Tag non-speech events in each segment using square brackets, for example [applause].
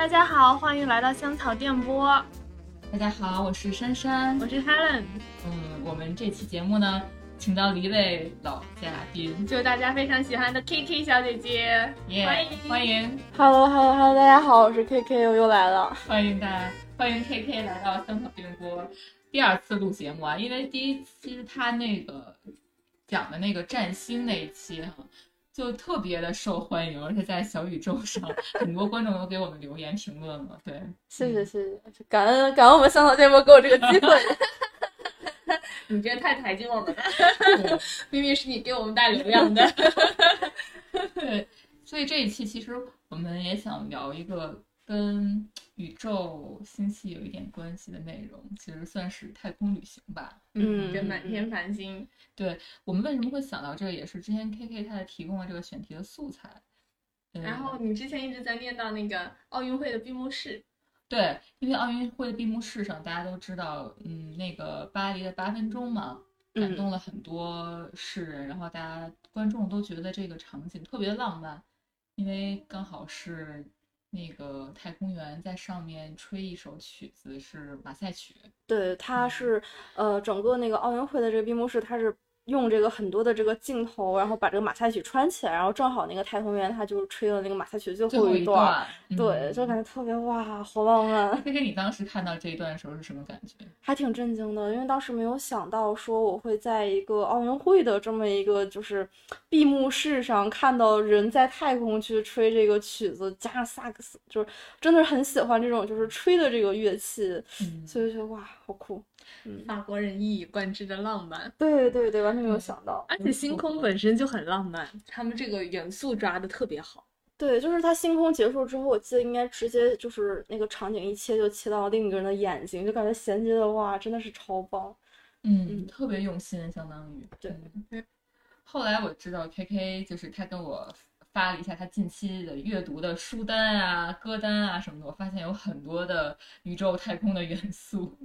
大家好，欢迎来到香草电波。大家好，我是珊珊，我是 Helen。嗯，我们这期节目呢，请到了一位老嘉宾，就大家非常喜欢的 Kiki 小姐姐，欢迎欢迎。Hello，Hello，Hello，大家好，我是 KK，我又来了。欢迎大家，欢迎 KK 来到香草电波，第二次录节目啊，因为第一期他那个讲的那个占星那一期哈。就特别的受欢迎，而且在小宇宙上，很多观众都给我们留言评论了。对，谢谢谢谢，感恩感恩我们香草电波给我这个机会。[laughs] 你这太抬举我们了，[laughs] 明明是你给我们带流量的。对，所以这一期其实我们也想聊一个。跟宇宙星系有一点关系的内容，其实算是太空旅行吧。嗯，跟满天繁星。对我们为什么会想到这个，也是之前 K K 他提供了这个选题的素材。然后你之前一直在念到那个奥运会的闭幕式。对，因为奥运会的闭幕式上，大家都知道，嗯，那个巴黎的八分钟嘛，感动了很多世人，然后大家观众都觉得这个场景特别浪漫，因为刚好是。那个太空员在上面吹一首曲子，是马赛曲。对，它是呃，整个那个奥运会的这个闭幕式，它是。用这个很多的这个镜头，然后把这个马赛曲穿起来，然后正好那个太空员他就吹了那个马赛曲最后一段，对，就感觉特别哇，好浪漫。菲菲，你当时看到这一段的时候是什么感觉？还挺震惊的，因为当时没有想到说我会在一个奥运会的这么一个就是闭幕式上看到人在太空去吹这个曲子，加上萨克斯，就是真的是很喜欢这种就是吹的这个乐器，所以就觉得哇，好酷。法国人一以贯之的浪漫，对对对，完全没有想到。而且星空本身就很浪漫，他们这个元素抓的特别好。对，就是他星空结束之后，我记得应该直接就是那个场景一切就切到另一个人的眼睛，就感觉衔接的哇，真的是超棒。嗯，特别用心，相当于对。后来我知道 K K 就是他跟我发了一下他近期的阅读的书单啊、歌单啊什么的，我发现有很多的宇宙太空的元素。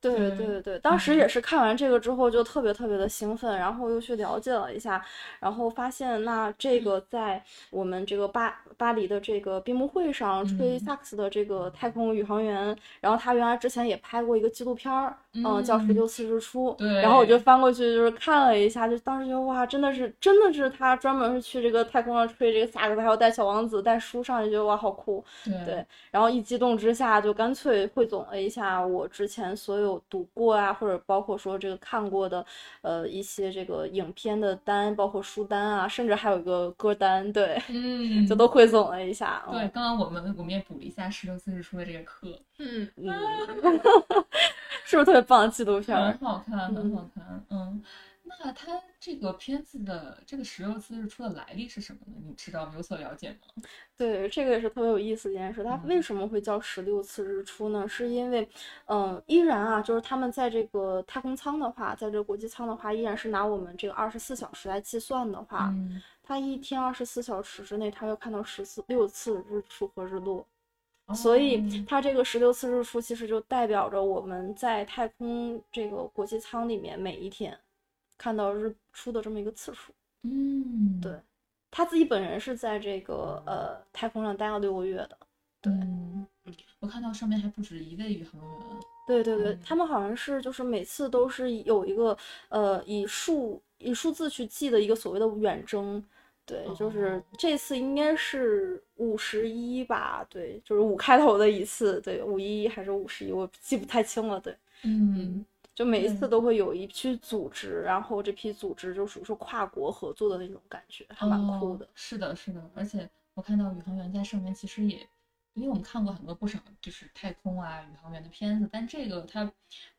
对对对对当时也是看完这个之后就特别特别的兴奋，然后又去了解了一下，然后发现那这个在我们这个巴巴黎的这个闭幕会上吹萨克斯的这个太空宇航员，然后他原来之前也拍过一个纪录片儿，嗯，叫《十六四日出》，对，然后我就翻过去就是看了一下，就当时觉得哇，真的是真的是他专门是去这个太空上吹这个萨克斯，还有带小王子带书上，就觉得哇好酷，对，然后一激动之下就干脆汇总了一下我之前所有。读过啊，或者包括说这个看过的，呃，一些这个影片的单，包括书单啊，甚至还有一个歌单，对，嗯，就都汇总了一下。对，刚刚我们我们也补了一下十六四日出的这个课，嗯。嗯，[laughs] [laughs] 是不是特别棒的纪录片？很好看，很好看，嗯。那它这个片子的这个十六次日出的来历是什么呢？你知道有所了解吗？[laughs] 对，这个也是特别有意思的一件事。它为什么会叫十六次日出呢？是因为，嗯，依然啊，就是他们在这个太空舱的话，在这个国际舱的话，依然是拿我们这个二十四小时来计算的话，它一天二十四小时之内，它要看到十四六次日出和日落。所以它这个十六次日出，其实就代表着我们在太空这个国际舱里面每一天。看到日出的这么一个次数，嗯，对，他自己本人是在这个呃太空上待了六个月的，对，嗯，我看到上面还不止一位宇航员，对对对，他们好像是就是每次都是有一个呃以数以数字去记的一个所谓的远征，对，就是这次应该是五十一吧，对，就是五开头的一次，对，五一还是五十一，我记不太清了，对，嗯。就每一次都会有一批组织，然后这批组织就属于说跨国合作的那种感觉，还蛮酷的。是的，是的，而且我看到宇航员在上面其实也，因为我们看过很多不少就是太空啊宇航员的片子，但这个他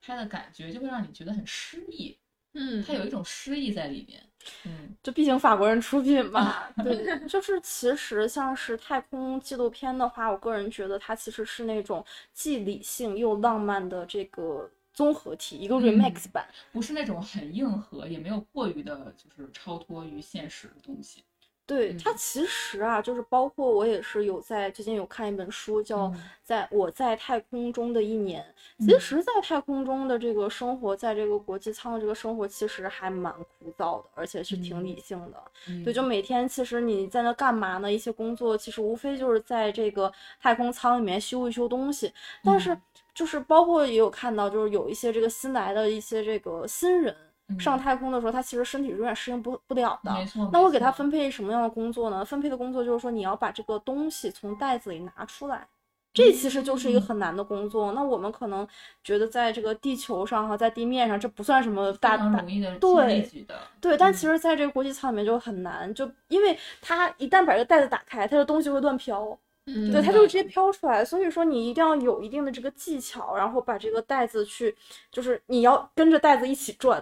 拍的感觉就会让你觉得很诗意，嗯，他有一种诗意在里面，嗯，就毕竟法国人出品嘛，对，[laughs] 就是其实像是太空纪录片的话，我个人觉得它其实是那种既理性又浪漫的这个。综合体一个 remix 版，不是那种很硬核，也没有过于的，就是超脱于现实的东西。对嗯它。其实啊，就是包括我也是有在最近有看一本书，叫《嗯。在我在太空中的一年》。嗯。其实，在太空中的这个生活，在这个国际舱的这个生活，其实还蛮枯燥的，而且是挺理嗯性的。嗯。对，就。每天其实你在那干嘛呢？一些工作其实无非就是在这个太空舱里面修一修东西，但是嗯。就是包括也有看到，就是有一些这个新来的一些这个新人嗯上太空的时候，他其实身体永远适应不不了的。没错，那我给他分配什么样的工作呢？分配的工作就是说，你要把这个东西从袋子里拿出来，这其实就是一个嗯很难的工作。那我们可能觉得在这个地球上哈，在地面上，这不算什么大大容易的对的，对，但嗯其实在这个国际舱里面就很难，就因为它一旦把这个袋子打开，它的东西会乱飘，嗯对，真的它就直接飘出来。所以说你一定要有一定的这个技巧，然后把这个袋子去，就是你要跟着袋子一起转，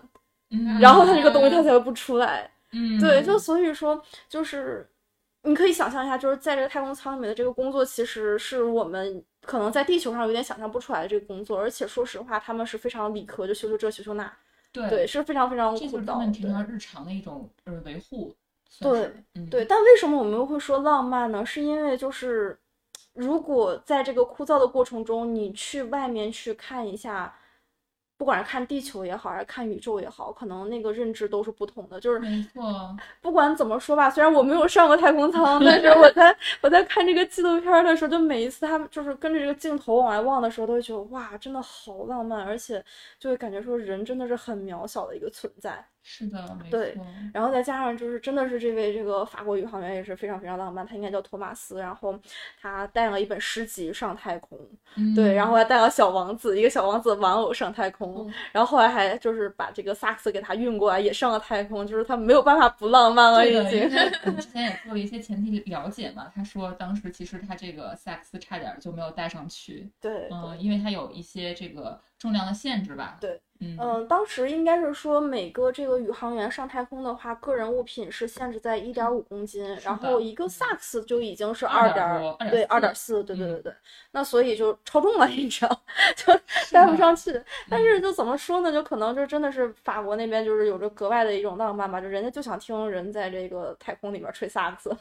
嗯然后它这个东西它才会不出来。嗯对，就所以说就是。你可以想象一下，就是在这个太空舱里面的这个工作，其实是我们可能在地球上有点想象不出来的这个工作，而且说实话，他们是非常理科，就修修这修修那，对对，是非常非常枯这就是他们燥的。平常日常的一种呃维护，对，嗯对，但为什么我们又会说浪漫呢？是因为就是，如果在这个枯燥的过程中，你去外面去看一下，不管是看地球也好，还是看宇宙也好，可能那个认知都是不同的。就是没错，不管怎么说吧，虽然我没有上过太空舱，但是我在我在看这个纪录片儿的时候，就每一次他们就是跟着这个镜头往外望的时候，都会觉得哇，真的好浪漫，而且就会感觉说人真的是很渺小的一个存在。是的，没对错，然后再加上就是真的是这位这个法国宇航员也是非常非常浪漫，他应该叫托马斯，然后他带了一本诗集上太空，对，嗯然后还带了小王子一个小王子玩偶上太空，嗯然后后来还就是把这个萨克斯给他运过来也上了太空，就是他没有办法不浪漫了已经。我们之前也做了一些前提了解嘛，他说当时其实他这个萨克斯差点就没有带上去，对，嗯，因为他有一些这个重量的限制吧，对，嗯嗯，当时应该是说每个这个宇航员上太空的话，个人物品是限制在一点五公斤，然后一个萨克斯就已经是二 2. 多点对二点2.4四，对对嗯对对，那所以就超重了，你知道，就带不上去。但嗯是就怎么说呢？就可能就真的是法国那边就是有着格外的一种浪漫吧，就人家就想听人在这个太空里面吹萨克斯，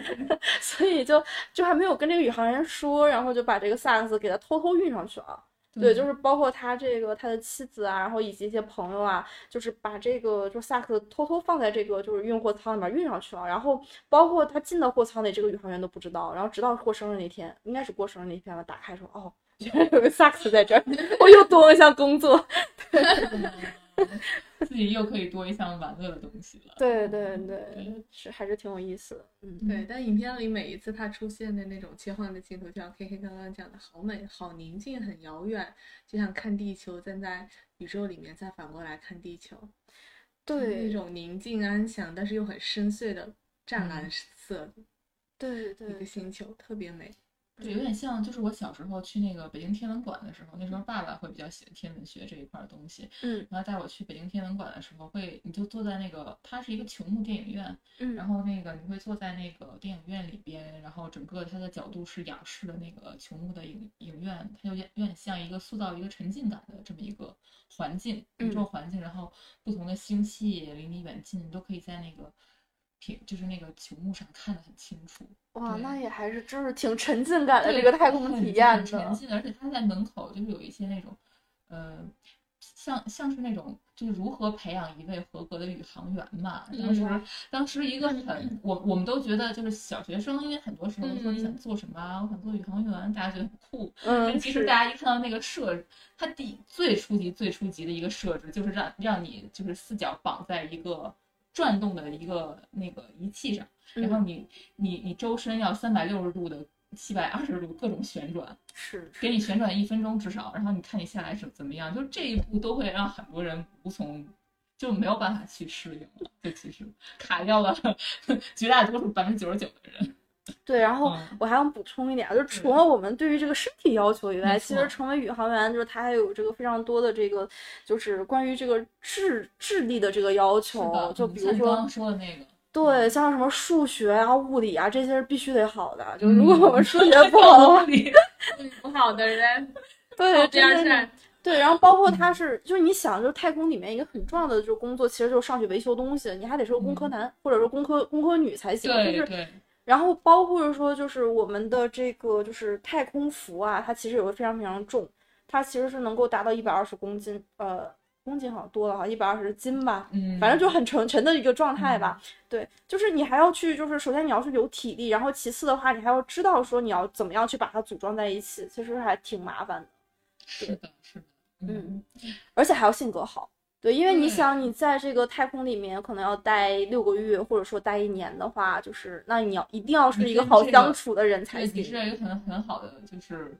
[laughs] 所以就就还没有跟这个宇航员说，然后就把这个萨克斯给他偷偷运上去了。对，就是包括他这个他的妻子啊，然后以及一些朋友啊，就是把这个就萨克斯偷偷放在这个就是运货舱里面运上去了，然后包括他进到货舱里，这个宇航员都不知道，然后直到过生日那天，应该是过生日那天吧，打开说哦，原 [laughs] 来有个萨克斯在这儿，我又多了一项工作。[laughs] 嗯自己又可以多一项玩乐的东西了。对对对，是还是挺有意思的。嗯，对，但影片里每一次他出现的那种切换的镜头，就像 K K 刚刚讲的，好美、好宁静、很遥远，就像看地球，站在宇宙里面，再反过来看地球，对那种宁静安详，但是又很深邃的湛蓝嗯色的对一个，星球，特别美。对，有点像，就是我小时候去那个北京天文馆的时候，那时候爸爸会比较喜欢天文学这一块儿东西，嗯。然后带我去北京天文馆的时候，会你就坐在那个，它是一个球幕电影院，嗯，然后那个你会坐在那个电影院里边，然后整个它的角度是仰视的那个球幕的影影院，它就有点像一个塑造一个沉浸感的这么一个环境，宇宙嗯环境，然后不同的星系离你远近，你都可以在那个屏，就是那个屏幕上看得很清楚。哇，那也还是真是挺沉浸感的对这个太空体验很沉的。浸，而且它在门口就是有一些那种，呃，像像是那种就是如何培养一位合格的宇航员嘛。当时、嗯当时一个很我我们都觉得就是小学生，因为很多时候都说你想嗯做什么啊，我想做宇航员，大家觉得很酷。嗯，但其实大家一看到那个设置，它第最初级最初级的一个设置就是让让你就是四脚绑在一个转动的一个那个仪器上。然后嗯你你你周身要三百六十度的、七百二十度各种旋转，是给你旋转一分钟至少，然后你看你下来是怎么样，就这一步都会让很多人无从。就没有办法去适应了，就其实卡掉了 [laughs] 绝大多数百分之九十九的人。对，然后嗯我还想补充一点啊，就是除了我们对于这个身体要求以外，其实成为宇航员，就是他还有这个非常多的这个，就是关于这个智智力的这个要求，就嗯比如说刚刚说的那个，对，像什么数学啊、物理啊，这些是必须得好的。就是如果嗯我们数学不好的话，[laughs] 理不好的人，对，靠边真的是。对，然后包括他是，就是你想，就是太空里面一个很重要的就是工作，其实就是上去维修东西，你还得是个工科男、或者说工科工科女才行。就是，然后包括说就是我们的这个就是太空服啊，它其实有个非常非常重，它其实是能够达到一百二十公斤，呃，公斤好像多了哈，一百二十斤吧，嗯，反正就很沉沉的一个状态吧。对，就是你还要去，就是首先你要是有体力，然后其次的话，你还要知道说你要怎么样去把它组装在一起，其实还挺麻烦的。是的，是的，嗯，而且还要性格好。对，因为你想，你在这个太空里面可能要待六个月，或者说待一年的话，就是那你要一定要是一个好相处的人才行，你是行。一个很很好的，就是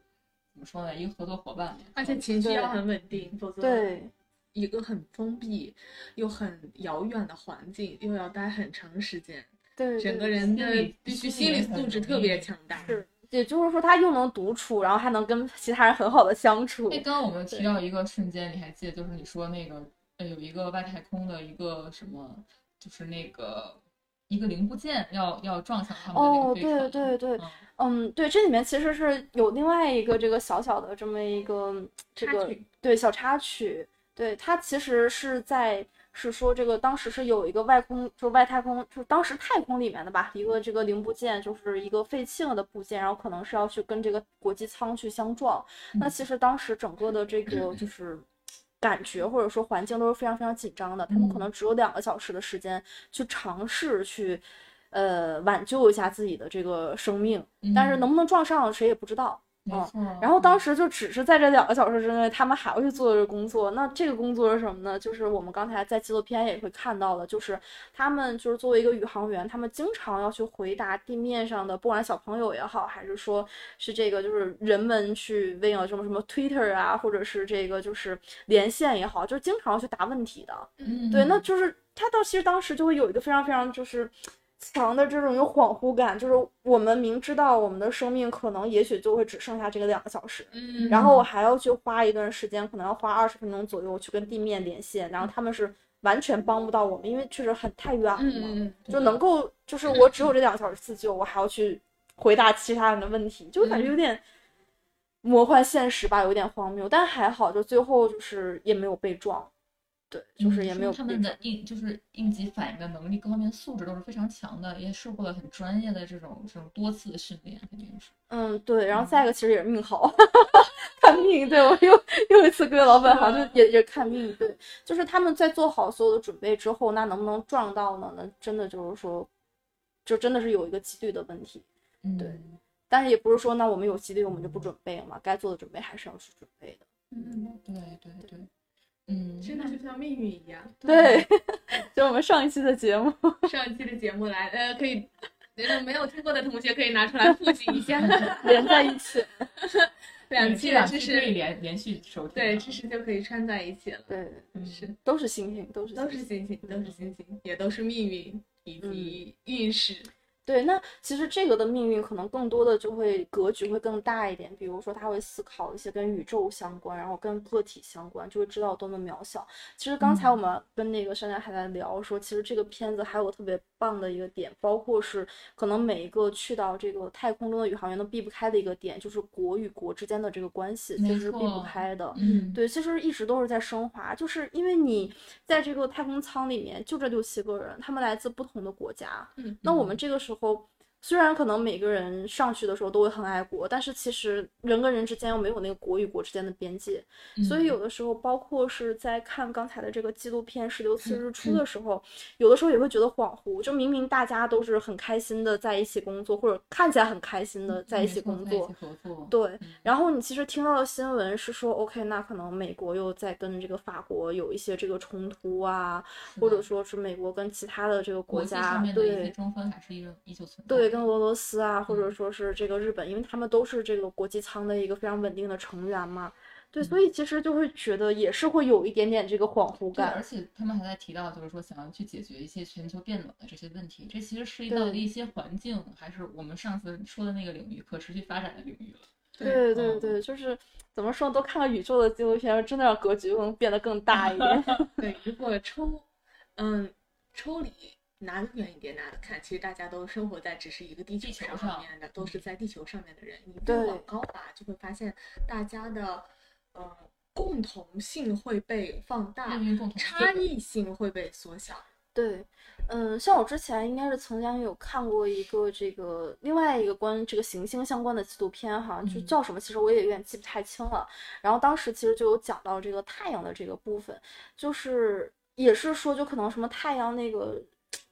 怎么说呢，一个合作伙伴，而且情绪对要很稳定，否则对，一个很封闭又很遥远的环境，又要待很长时间，对，整个人的必须心理很心理素质特别强大。是，也就是说他又能独处，然后还能跟其他人很好的相处。那，刚刚我们提到一个瞬间，你还记得，就是你说那个，呃，有一个外太空的一个什么，就是那个一个零部件要要撞向他们的那哦，个飞船。对对对，嗯嗯，对，这里面其实是有另外一个这个小小的这么一个这个插曲对小插曲，对它其实是在是说这个当时是有一个外空就是外太空就是当时太空里面的吧一个这个零部件就是一个废弃了的部件，然后可能是要去跟这个国际舱去相撞。那其实当时整个的这个就是。感觉或者说环境都是非常非常紧张的，他们可嗯。能只有两个小时的时间去尝试去，呃，挽救一下自己的这个生命，但是嗯。能不能撞上谁也不知道。嗯没错。然后当时就只是在这两个小时之内，他们还要去做这个工作。那这个工作是什么呢？就是我们刚才在纪录片也会看到的，就是他们就是作为一个宇航员，他们经常要去回答地面上的，不管小朋友也好，还是说是这个就是人们去问了什么什么 Twitter 啊，或者是这个就是连线也好，就是经常要去答问题的。嗯，对，那就是他到其实当时就会有一个非常非常就是强的这种有恍惚感，就是我们明知道我们的生命可能也许就会只剩下这个两个小时，嗯，然后我还要去花一段时间，可能要花二十分钟左右去跟地面连线，然后他们是完全帮不到我们，因为确实很太远了就能够就是我只有这两个小时自救，我还要去回答其他人的问题，就感觉有点。魔幻现实吧，有点荒谬，但还好，就最后就是也没有被撞，对，就是也没有嗯他们的应就是应急反应的能力各方面素质都是非常强的，也受过了很专业的这种这种多次的训练，肯定是。嗯，对，然后再一个其实也是命好，[laughs] 看命。对我又又一次各位老板好像就也也看命，对，就是他们在做好所有的准备之后，那能不能撞到呢？那真的就是说，就真的是有一个几率的问题。嗯，对但是也不是说那我们有几率我们就不准备了嘛，该做的准备还是要去准备的。嗯，对对对，嗯，真的就像命运一样。对，[laughs] 就我们上一期的节目，[laughs] 上一期的节目来，呃，可以，觉得没有听过的同学可以拿出来复习一下。[laughs] 连在一起。两期的知识，可以连连续收听。对知识就可以串在一起了。对，嗯是，都是星星，都是都是星星，都是星星，也都是命运以及运势。对，那其实这个的命运可能更多的就会格局会更大一点，比如说他会思考一些跟宇宙相关，然后跟个体相关，就会知道多么渺小。其实刚才我们跟那个商家还在聊说，其实这个片子还有个特别棒的一个点，包括是可能每一个去到这个太空中的宇航员都避不开的一个点，就是国与国之间的这个关系，其实是避不开的。嗯，对，其实一直都是在升华，就是因为你在这个太空舱里面就这六七个人，他们来自不同的国家。嗯那我们这个时候虽然可能每个人上去的时候都会很爱国，但是其实人跟人之间又没有那个国与国之间的边界，所以有的时候，包括是在看刚才的这个纪录片《十六次日出》的时候，有的时候也会觉得恍惚，就明明大家都是很开心的在一起工作，或者看起来很开心的在一起工作，对，嗯。然后你其实听到的新闻是说，OK，那可能美国又在跟这个法国有一些这个冲突啊，或者说是美国跟其他的这个国家对争纷还是依依旧存在。对，跟俄罗斯啊，或者嗯说是这个日本，因为他们都是这个国际舱的一个非常稳定的成员嘛。对，嗯所以其实就会觉得也是会有一点点这个恍惚感，而。且他们还在提到，就是说想要去解决一些全球变暖的这些问题，这其实涉及到的一些环境，还是我们上次说的那个领域，可持续发展的领域了。对对嗯对，就是怎么说，都看了宇宙的纪录片，真的让格局能变得更大一点。[laughs] 对，如果抽，嗯，抽离拿得远一点拿的看，其实大家都生活在只是一个地球地球上上面的，都是在地球上面的人。你对再往高拔，就会发现大家的，呃，共同性会被放大，差异性会被缩小。对，嗯，像我之前应该是曾经有看过一个这个另外一个关于这个行星相关的纪录片哈，就嗯叫什么，其实我也有点记不太清了。然后当时其实就有讲到这个太阳的这个部分，就是也是说就可能什么太阳那个。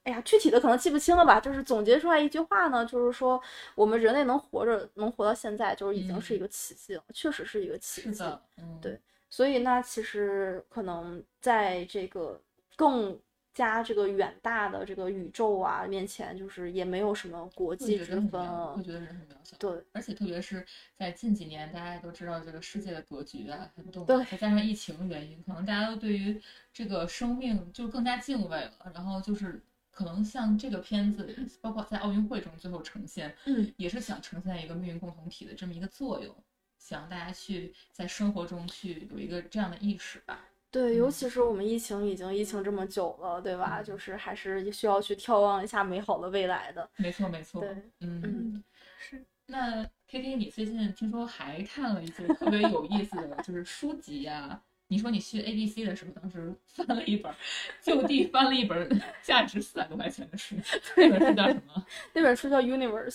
哎呀，具体的可能记不清了吧？就是总结出来一句话呢，就是说我们人类能活着，能活到现在，就是已经是一个奇迹了，确实是一个奇迹。是的，嗯，对所以那其实可能在这个更加这个远大的这个宇宙啊面前，就是也没有什么国会际之分了会。觉得人很渺小。对，而且特别是在近几年，大家都知道这个世界的格局啊很动对荡，再加上疫情原因，可能大家都对于这个生命就更加敬畏了。然后就是可能像这个片子，包括在奥运会中最后呈现，嗯，也是想呈现一个命运共同体的这么一个作用，想大家去在生活中去有一个这样的意识吧。对，尤嗯其是我们疫情已经疫情这么久了，对吧？嗯就是还是需要去眺望一下美好的未来的。没错，没错。对，嗯。嗯，是那 K K，你最近听说还看了一些特别有意思的，就是书籍呀、你说你去 A B C 的时候，当时翻了一本，就地翻了一本价值四百多块钱的书，那本书叫什么？[laughs] 那本书叫《Universe》。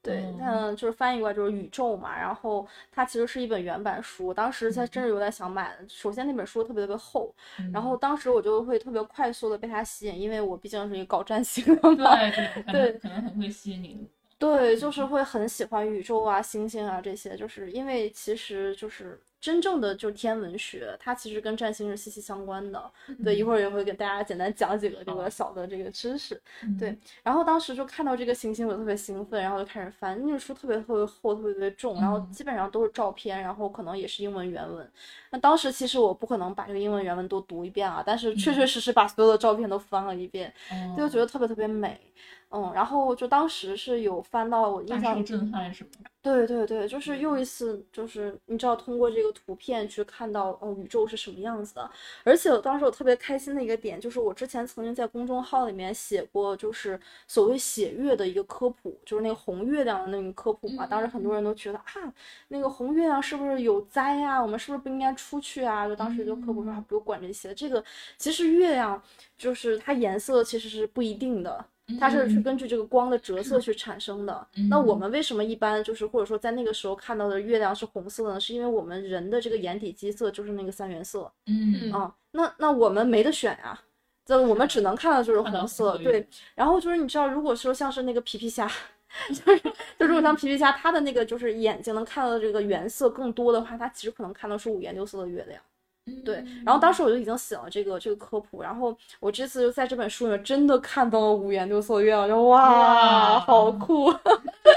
对，嗯嗯，就是翻译过来就是宇宙嘛，然后它其实是一本原版书，当时才真是有点想买的。首先那本书特别特别厚，然后当时我就会特别快速的被它吸引，因为我毕竟是一个搞占星的嘛，对 [laughs] 对，可能很会吸引你。对，就是会很喜欢宇宙啊、星星啊这些，就是因为其实就是真正的就是天文学，它其实跟占星是息息相关的。对，一会儿也会给大家简单讲几个这个小的这个知识。嗯对，然后当时就看到这个行星，我就特别兴奋，然后就开始翻。那本书特别特别厚，特别特别重，然后嗯基本上都是照片，然后可能也是英文原文。那当时其实我不可能把这个英文原文都读一遍啊，但是确确实实把所有的照片都翻了一遍，哦就觉得特别特别美。嗯，然后就当时是有翻到我印象震撼是吗？对对对，就是又一次，就是你知道通过这个图片去看到哦宇宙是什么样子的，而且我当时我特别开心的一个点就是我之前曾经在公众号里面写过，就是所谓写月的一个科普，就是那个红月亮的那个科普嘛。当时很多人都觉得啊，那个红月亮是不是有灾啊？我们是不是不应该出去啊？就当时就科普说还，不用管这些，这个其实月亮就是它颜色其实是不一定的。它是是嗯根据这个光的折射去产生的。那我嗯们为什么一般就是或者说在那个时候看到的月亮是红色的呢？是因为我们人的这个眼底基色就是那个三原色嗯啊。那那我们没得选呀、这我们只能看到就是红色，对。然后就是你知道，如果说像是那个皮皮虾，[laughs] 就是就如果像皮皮虾，它的那个就是眼睛能看到的这个原色更多的话，它其实可能看到是五颜六色的月亮。对，嗯然后当时我就已经写了这个这个科普，然后我这次就在这本书里面真的看到了五颜六色月亮，就哇，哇好酷！[laughs]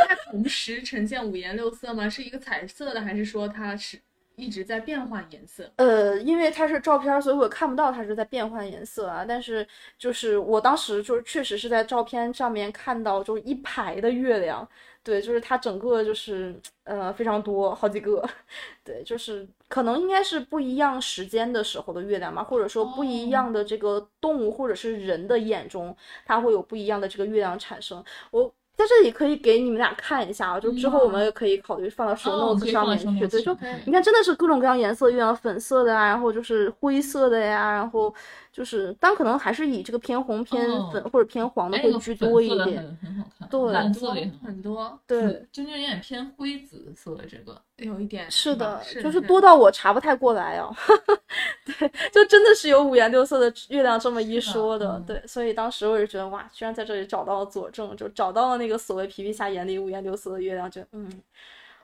它同时呈现五颜六色吗？是一个彩色的，还是说它是一直在变换颜色？呃，因为它是照片儿，所以我看不到它是在变换颜色啊。但是就是我当时就是确实是在照片上面看到，就是一排的月亮，对，就是它整个就是呃非常多，好几个，[laughs] 对，就是可能应该是不一样时间的时候的月亮嘛，或者说不一样的这个动物或者是人的眼中，它会有不一样的这个月亮产生。我。在这里可以给你们俩看一下啊，就之后我们也可以考虑放到可 notes 上面去。对，就你看，真的是各种各样颜色，月亮粉色的啊、然后就是灰色的呀，然后就是，但可能还是以这个偏红、偏哦粉或者偏黄的会居多一点。很很好看，对蓝很多色的也很多，对，紫就是有点偏灰紫色的这个，有一点是的，是就是多到我查不太过来啊。[laughs] 对，就真的是有五颜六色的月亮这么一说的。嗯对，所以当时我就觉得哇，居然在这里找到了佐证，就找到了那个所谓皮皮虾眼里五颜六色的月亮，就嗯。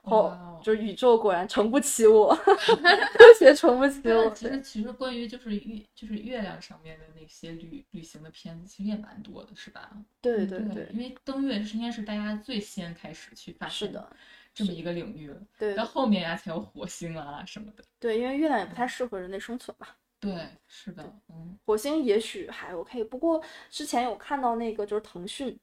哦，就是宇宙果然撑不起我，[laughs] 科学撑不起我。其实其实关于就是月就是月亮上面的那些旅旅行的片子，其实也蛮多的，是吧？对对对对，因为登月是应该是大家最先开始去发现是的，这么一个领域，对到后面呀才有火星啊什么的。对，因为月亮也不太适合人类生存嘛。对，是的，嗯，火星也许还 OK，不过之前有看到那个就是腾讯，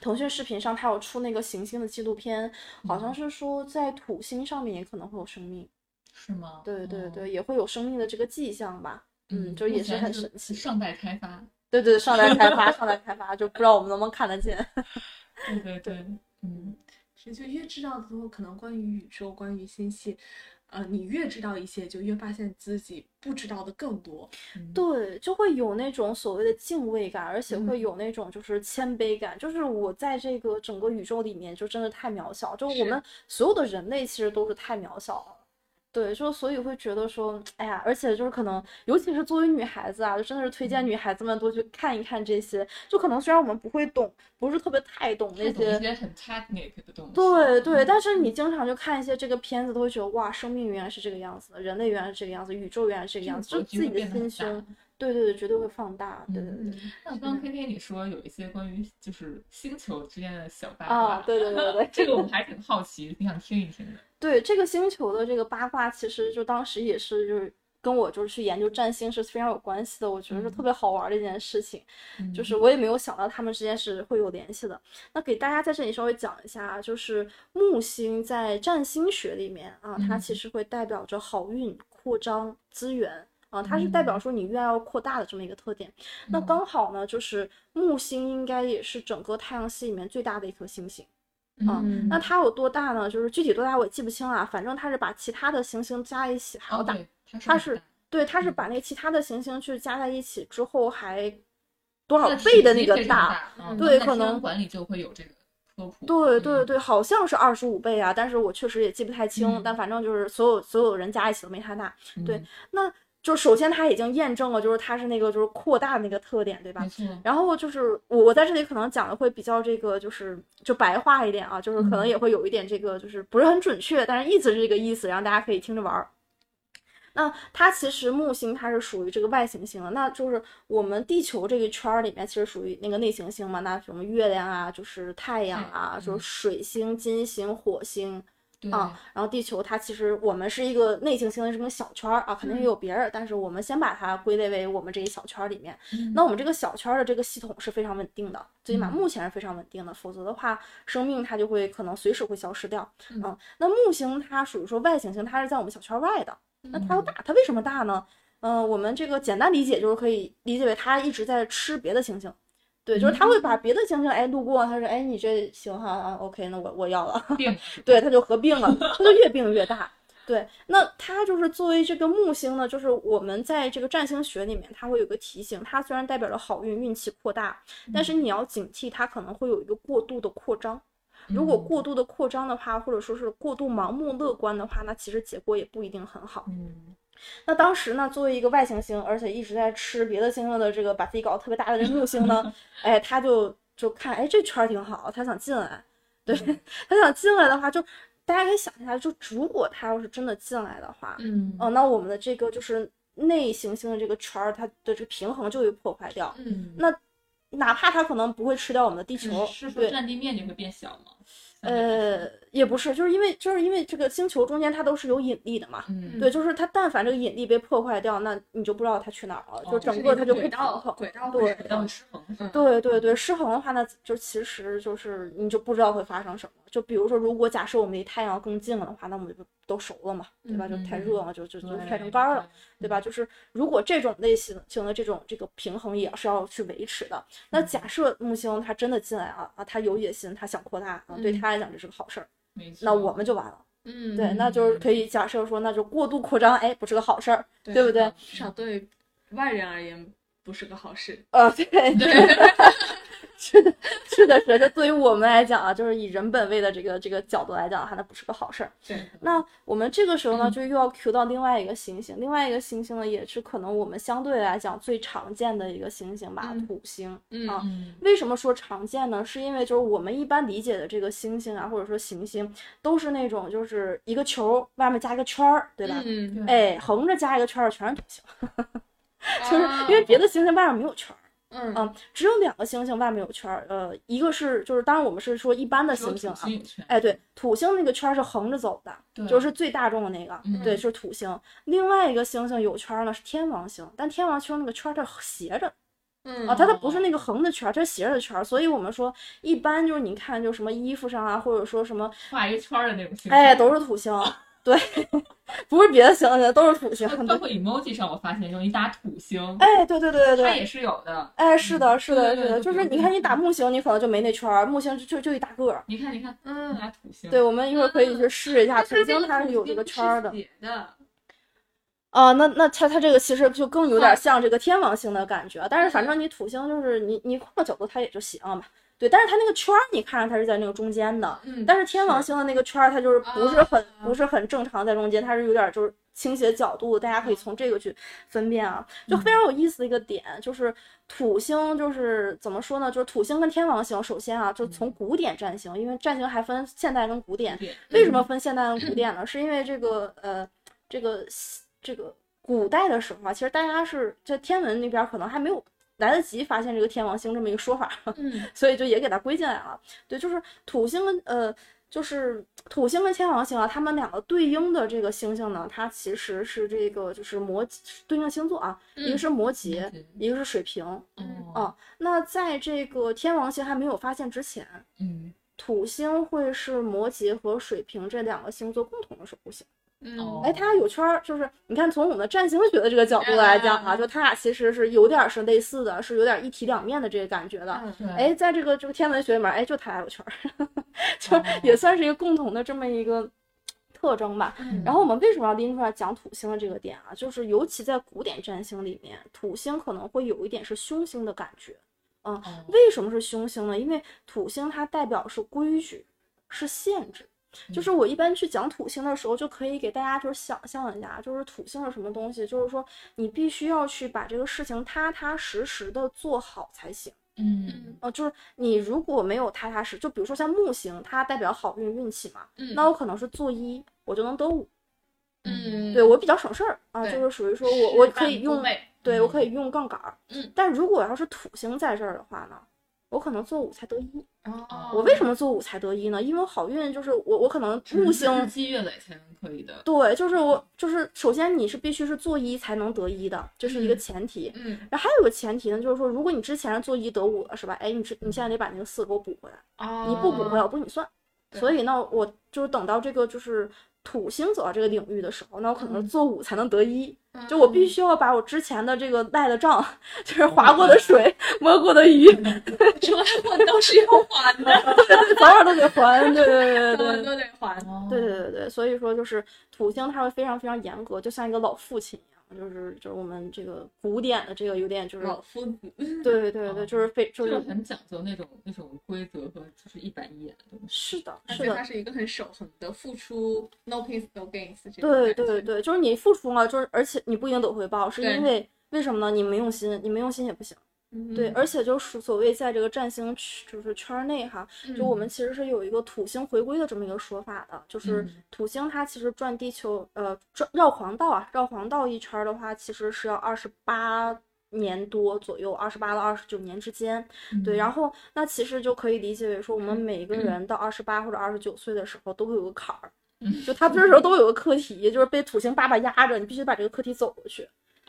腾讯视频上它有出那个行星的纪录片，好像嗯是说在土星上面也可能会有生命，是吗？哦对对对，也会有生命的这个迹象吧。嗯，就也是很神奇。尚待开发。对对，尚待开发，尚待开发，[laughs] 就不知道我们能不能看得见。对对对，嗯，是就越知道之后，可能关于宇宙、关于星系，呃，你越知道一些，就越发现自己不知道的更多。嗯对，就会有那种所谓的敬畏感，而且会嗯有那种就是谦卑感，就是我在这个整个宇宙里面就真的太渺小，就我们所有的人类其实都是太渺小了。对，就所以会觉得说，哎呀，而且就是可能，尤其是作为女孩子啊，就真的是推荐女孩子们多去看一看这些。就可能虽然我们不会懂，不是特别太懂那些一些，很 technic 的东西。对对，嗯但是你经常就看一些这个片子，都会觉得哇，生命原来是这个样子的，人类原来是这个样子，宇宙原来是这个样子，就自己的心胸，对对对，绝对会放大，对对对。嗯，那刚刚 K K 你说有一些关于就是星球之间的小八卦，啊，对对对对，[laughs] 这个我们还挺好奇，挺想听一听的。对这个星球的这个八卦，其实就当时也是就是跟我就是去研究占星是非常有关系的，我觉得是特别好玩的一件事情。就是我也没有想到他们之间是会有联系的。那给大家在这里稍微讲一下啊，就是木星在占星学里面啊，它嗯其实会代表着好运、扩张、资源。啊，它是代表说你愿要扩大的这么一个特点。那嗯刚好呢，就是木星应该也是整个太阳系里面最大的一颗星星。啊嗯那它有多大呢？就是具体多大我也记不清了，反正它是把其他的行星加一起还要大。它它是对，它是嗯把那其他的行星去加在一起之后，还多少倍的那个大？嗯对可能管理就会有这个对对对，好像是二十五倍啊，但是我确实也记不太清。嗯但反正就是所有所有人加一起都没它大。对嗯那就首先它已经验证了，就是它是那个就是扩大的那个特点，对吧然后就是我我在这里可能讲的会比较这个就是就白话一点啊，就是可能嗯。也会有一点这个就是不是很准确，但是意思是这个意思，然后大家可以听着玩儿。那它其实木星它是属于这个外行星的，那就是我们地球这个圈儿里面其实属于那个内行星嘛，那什么月亮啊，就是太阳啊，嗯就是。水星、金星、火星，对啊，然后地球它其实我们是一个内行星的这么小圈儿啊，肯定也有别人，但是我们先把它归类为我们这一小圈儿里面。嗯那我们这个小圈儿的这个系统是非常稳定的，最起码嗯目前是非常稳定的，否则的话，生命它就会可能随时会消失掉。嗯啊，那木星它属于说外行星，它是在我们小圈儿外的，那它又嗯大，它为什么大呢？嗯、我们这个简单理解就是可以理解为它一直在吃别的行星。对，就是他会把别的行星哎路过，他说哎你这行哈啊，OK，那我我要了。[laughs] 对，他就合并了，他就越并越大。对，那它就是作为这个木星呢，就是我们在这个占星学里面，它会有个提醒，它虽然代表着好运、运气扩大，但是你要警惕它可能会有一个过度的扩张。如果过度的扩张的话，或者说是过度盲目乐观的话，那其实结果也不一定很好。嗯那当时呢，作为一个外行星，而且一直在吃别的星星的这个把自己搞得特别大的这木星呢，[laughs] 哎，他就就看，哎，这圈儿挺好，他想进来，对他想进来的话，就大家可以想一下，就如果他要是真的进来的话，嗯哦，那我们的这个就是内行星的这个圈儿，它的这个平衡就会破坏掉。嗯那哪怕它可能不会吃掉我们的地球，是说对，占地面积会变小吗？呃，也不是，就是因为就是因为这个星球中间它都是有引力的嘛。嗯，对，就是它，但凡这个引力被破坏掉，那你就不知道它去哪儿了，就哦整个它就不平轨道衡。轨道对会要失衡是吧？对对对，失衡的话，那就其实就是你就不知道会发生什么。就比如说，如果假设我们离太阳更近了的话，那我们就都熟了嘛，对吧？就太热了，就就就晒成干儿了，对吧？就是如果这种类型型的这种这个平衡也是要去维持的。那假设木星它真的进来了啊，它有野心，它想扩大啊，对嗯它来讲这是个好事儿。那我们就完了。嗯对，那就是可以假设说，那就过度扩张，哎，不是个好事儿，对不对？至少对外人而言不是个好事。呃，对对，[laughs] 是的，是的，是的。这对于我们来讲啊，就是以人本位的这个这个角度来讲，它那不是个好事儿。对，那我们这个时候呢，嗯就又要 Q 到另外一个行星，另外一个行星呢，也是可能我们相对来讲最常见的一个行星吧，嗯土星。嗯啊嗯为什么说常见呢？是因为就是我们一般理解的这个星星啊，或者说行星，都是那种就是一个球外面加一个圈儿，对吧？嗯，哎，横着加一个圈儿全是土星，[laughs] 就是啊因为别的行星外面没有圈儿。嗯。嗯，只有两个星星外面有圈儿，呃，一个是就是当然我们是说一般的星星啊，哎，对，土星那个圈儿是横着走的，就是最大众的那个，嗯对，是土星。另外一个星星有圈儿呢是天王星，但天王星那个圈儿它斜着嗯啊，它它不是那个横的圈儿，它是斜着的圈儿，所以我们说一般就是你看就什么衣服上啊，或者说什么，画一个圈儿的那种形哎，都是土星，对，[laughs] 不是别的星星，都是土星。包括 emoji 上，我发现用一打土星，哎，对对对对对它也，是有的。哎，是的，是的，是的，就是你看你打木星，你可能就没那圈儿，木星就就就一大个儿。你看，你看，嗯打土星，对，我们一会儿可以去试一下，土星它是有这个圈儿的。啊，那那它它这个其实就更有点像这个天王星的感觉，但是反正你土星就是你你换个角度它也就行了嘛。对，但是它那个圈儿你看着它是在那个中间的，嗯，但是天王星的那个圈儿它就是不是很啊不是很正常在中间，它是有点就是倾斜角度，大家可以从这个去分辨啊，就非常有意思的一个点就是土星就是怎么说呢？就是土星跟天王星，首先啊，就从古典占星，因为占星还分现代跟古典，为什么分现代跟古典呢？是因为这个呃，这个这个古代的时候啊，其实大家是在天文那边可能还没有来得及发现这个天王星这么一个说法，嗯 [laughs] 所以就也给它归进来了。对，就是土星跟呃，就是土星跟天王星啊，它们两个对应的这个星星呢，它其实是这个就是摩对应的星座啊，一个是摩羯，嗯一个是水瓶。嗯，哦，那在这个天王星还没有发现之前，嗯，土星会是摩羯和水瓶这两个星座共同的守护星。嗯，哎，他俩有圈儿，就是你看从我们的占星学的这个角度来讲啊，嗯就他俩其实是有点儿是类似的，是有点儿一体两面的这个感觉的。嗯对，哎，在这个这个天文学里面，哎，就他俩有圈儿，[laughs] 就哦也算是一个共同的这么一个特征吧。嗯然后我们为什么要拎出来讲土星的这个点啊？就是尤其在古典占星里面，土星可能会有一点是凶星的感觉。嗯为什么是凶星呢？因为土星它代表是规矩，是限制。就是我一般去讲土星的时候，就可以给大家就是想象一下，就是土星是什么东西，就是说你必须要去把这个事情踏踏实实的做好才行。嗯。哦，就是你如果没有踏踏实，就比如说像木星，它代表好运运气嘛，嗯那我可能是做一，我就能得五，嗯，对我比较省事儿啊，对就是属于说我我可以用，对我。嗯可以用杠杆儿，嗯，但如果要是土星在这儿的话呢，我可能做五才得一。哦，我为什么做五才得一呢？因为我好运就是我我可能木星日积月累才能可以的。对，就是我就是首先你是必须是做一才能得一的，这是一个嗯前提。嗯然后还有个前提呢，就是说如果你之前是做一得五了是吧？哎，你这你现在得把那个四给我补回来，哦，你不补回来我不给你算。所以呢，我就是等到这个就是土星走到这个领域的时候，那我可能做五才能得一。嗯就我必须要把我之前的这个赖的账，就是划过的水、摸过的鱼，[laughs] 什么我都是要还的，[laughs] 早晚都得还。对对对对对。都得还。对对对对，所以说就是土星，它会非常非常严格，就像一个老父亲一样，就是就是我们这个古典的这个有点就是，老夫子，对对对对，就是非就就是是很讲究那种那种规则和就是一板一眼的东西。是的，而且他是的，是一个很守恒的，付出 no pain no gains 对，对对，就是你付出了，就是而且你不一定得回报，是因为为什么呢？你没用心，你没用心也不行。嗯对，而且就是所谓在这个占星区就是圈儿内哈，就我们其实是有一个土星回归的这么一个说法的，就是嗯。土星它其实转地球，呃，转绕黄道啊，绕黄道一圈儿的话，其实是要二十八年多左右，二十八到二十九年之间。对，然后那其实就可以理解为说，我们每个人到二十八或者二十九岁的时候都会有个坎儿，嗯。就他这时候都有个课题，就是被土星爸爸压着，你必须把这个课题走过去。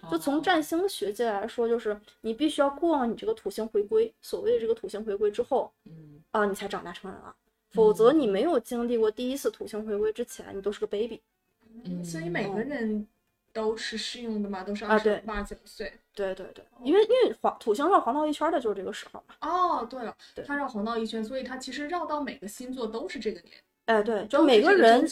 就从哦占星学界来说，就是你必须要过了你这个土星回归，所谓的这个土星回归之后嗯啊，你才长大成人了。否则你没有经历过第一次土星回归之前，你都是个 baby。嗯所以每个人都是适用的嘛，都是二十八九岁。对对对，因为因为黄土星绕黄道一圈的就是这个时候嘛。哦，对了对，他绕黄道一圈，所以它其实绕到每个星座都是这个年。哎，对，就每个人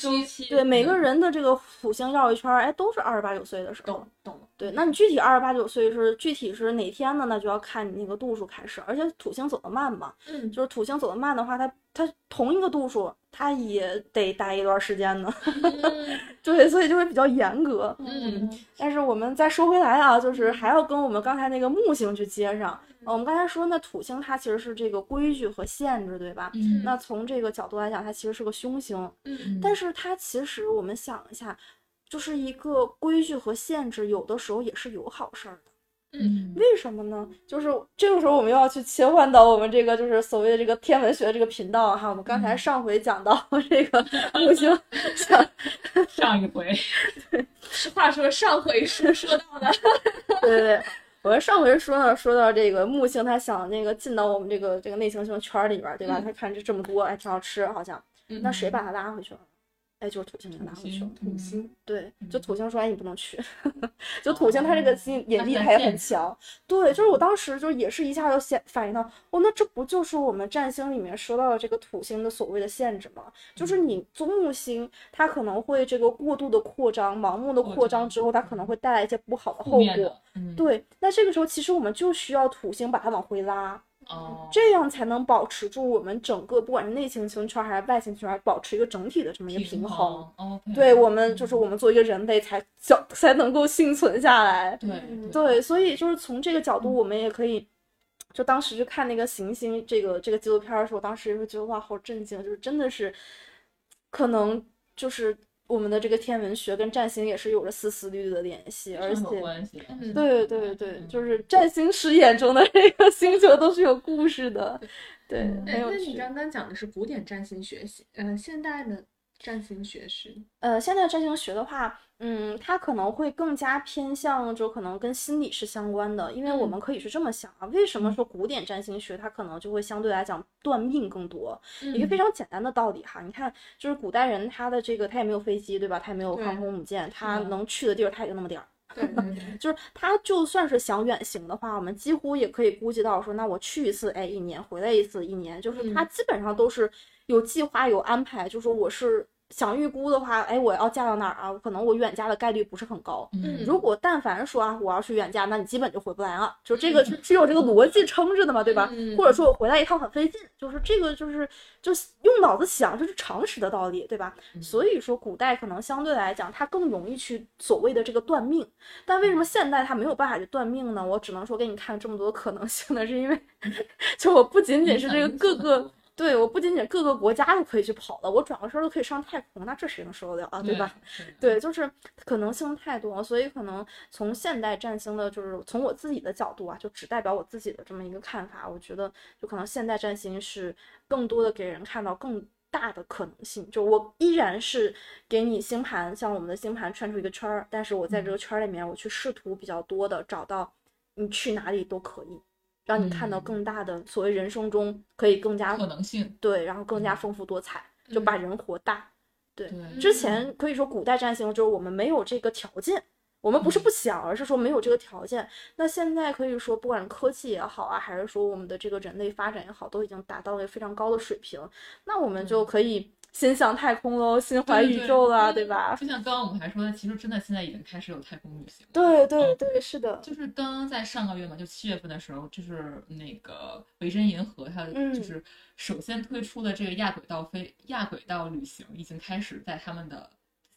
对每个嗯人的这个土星绕一圈儿，哎，都是二十八九岁的时候懂。懂了，对，那你具体二十八九岁是具体是哪天呢？那就要看你那个度数开始，而且土星走得慢嘛，嗯，就是土星走得慢的话，它它同一个度数，它也得待一段时间呢。[laughs] 对，所以就会比较严格。嗯但是我们再说回来啊，就是还要跟我们刚才那个木星去接上。呃我们刚才说那土星它其实是这个规矩和限制，对吧？嗯那从这个角度来讲，它其实是个凶星，嗯但是它其实我们想一下，就是一个规矩和限制，有的时候也是有好事儿的。嗯为什么呢？就是这个时候我们又要去切换到我们这个就是所谓的这个天文学这个频道哈。我们刚才嗯上回讲到这个 [laughs] 木星上上一回 [laughs] 实话说，上回书说到的，[laughs] 对对对，我们上回说呢，说到这个木星，他想那个进到我们这个这个内行星圈儿里边儿，对吧？嗯他看这这么多，哎，挺好吃，好像。那谁把他拉回去了？哎，就是土星跟大土火球星，，土星，对，就嗯土。星说哎你不能去，[laughs] 就土星它这个吸引引力它也很强，对，就是我当时就也是一下就显反应到，哦，那这不就是我们占星里面说到的这个土星的所谓的限制吗？就是嗯。你做木星，它可能会这个过度的扩张，盲目的扩张之后，它可能会带来一些不好的后果对，那这个时候其实我们就需要土星把它往回拉，哦，这样才能保持住我们整个不管是内行星圈还是外行星圈，保持一个整体的这么一个平衡。衡，OK，对我们就是我们作为一个人类才小才能够幸存下来。对嗯对，所以就是从这个角嗯度，我们也可以，就当时去看那个行星这个这个纪录片的时候，当时就觉得哇，好震惊，就是真的是，可能就是我们的这个天文学跟占星也是有着丝丝缕缕的联系，而且。对对对，嗯就是占星师眼中的这个星球都是有故事的，对。那你刚刚讲的是古典占星学系，呃，现代的占星学是，呃，现在占星学的话，嗯，它可能会更加偏向，就可能跟心理是相关的，因为我嗯们可以是这么想啊，为什么说古典占星学它可能就会相对来讲断命更多？一个非常常简单的道理哈，你看，就是古代人他的这个他也没有飞机，对吧？他也没有航空母舰，他能去的地儿他也就那么点儿。对对对，[laughs] 就是他就算是想远行的话，我们几乎也可以估计到说，那我去一次，哎，一年回来一次，一年，就是他嗯基本上都是有计划、有安排。就说我是想预估的话，哎，我要嫁到哪儿啊？可能我远嫁的概率不是很高。嗯，如果但凡说啊，我要是远嫁，那你基本就回不来了，就这个是是有这个逻辑撑着的嘛，对吧？嗯或者说我回来一趟很费劲，就是这个就是就用脑子想，这是常识的道理，对吧？嗯所以说古代可能相对来讲，它更容易去所谓的这个断命，但为什么现代它没有办法去断命呢？我只能说给你看这么多可能性呢，是因为 [laughs] 就我不仅仅是这个各个。对我不仅仅各个国家都可以去跑了，我转个身都可以上太空，那这谁能受得了啊？对吧？？对，就是可能性太多，所以可能从现代占星的，就是从我自己的角度啊，就只代表我自己的这么一个看法。我觉得，就可能现代占星是更多的给人看到更大的可能性。就我依然是给你星盘，像我们的星盘串出一个圈儿，但是我在这个圈儿里面，我去试图比较多的找到你去哪里都可以，让你看到嗯。更大的所谓人生中可以更加可能性，对，然后更加嗯。丰富多彩，就把嗯人活大。对，对，之前可以说古代占星就是我们没有这个条件，我们不是不想，而是说没有这个条件。那现在可以说，不管科技也好啊，还是说我们的这个人类发展也好，都已经达到了非常高的水平，那我们就可以心向太空喽，心怀宇宙啦，对对吧？就像刚刚我们还说的，其实真的现在已经开始有太空旅行了。对对嗯对，是的，就是刚刚在上个月嘛，就七月份的时候，就是那个维珍银河，它嗯就是首先推出的这个亚轨道飞亚轨道旅行，已经开始在他们的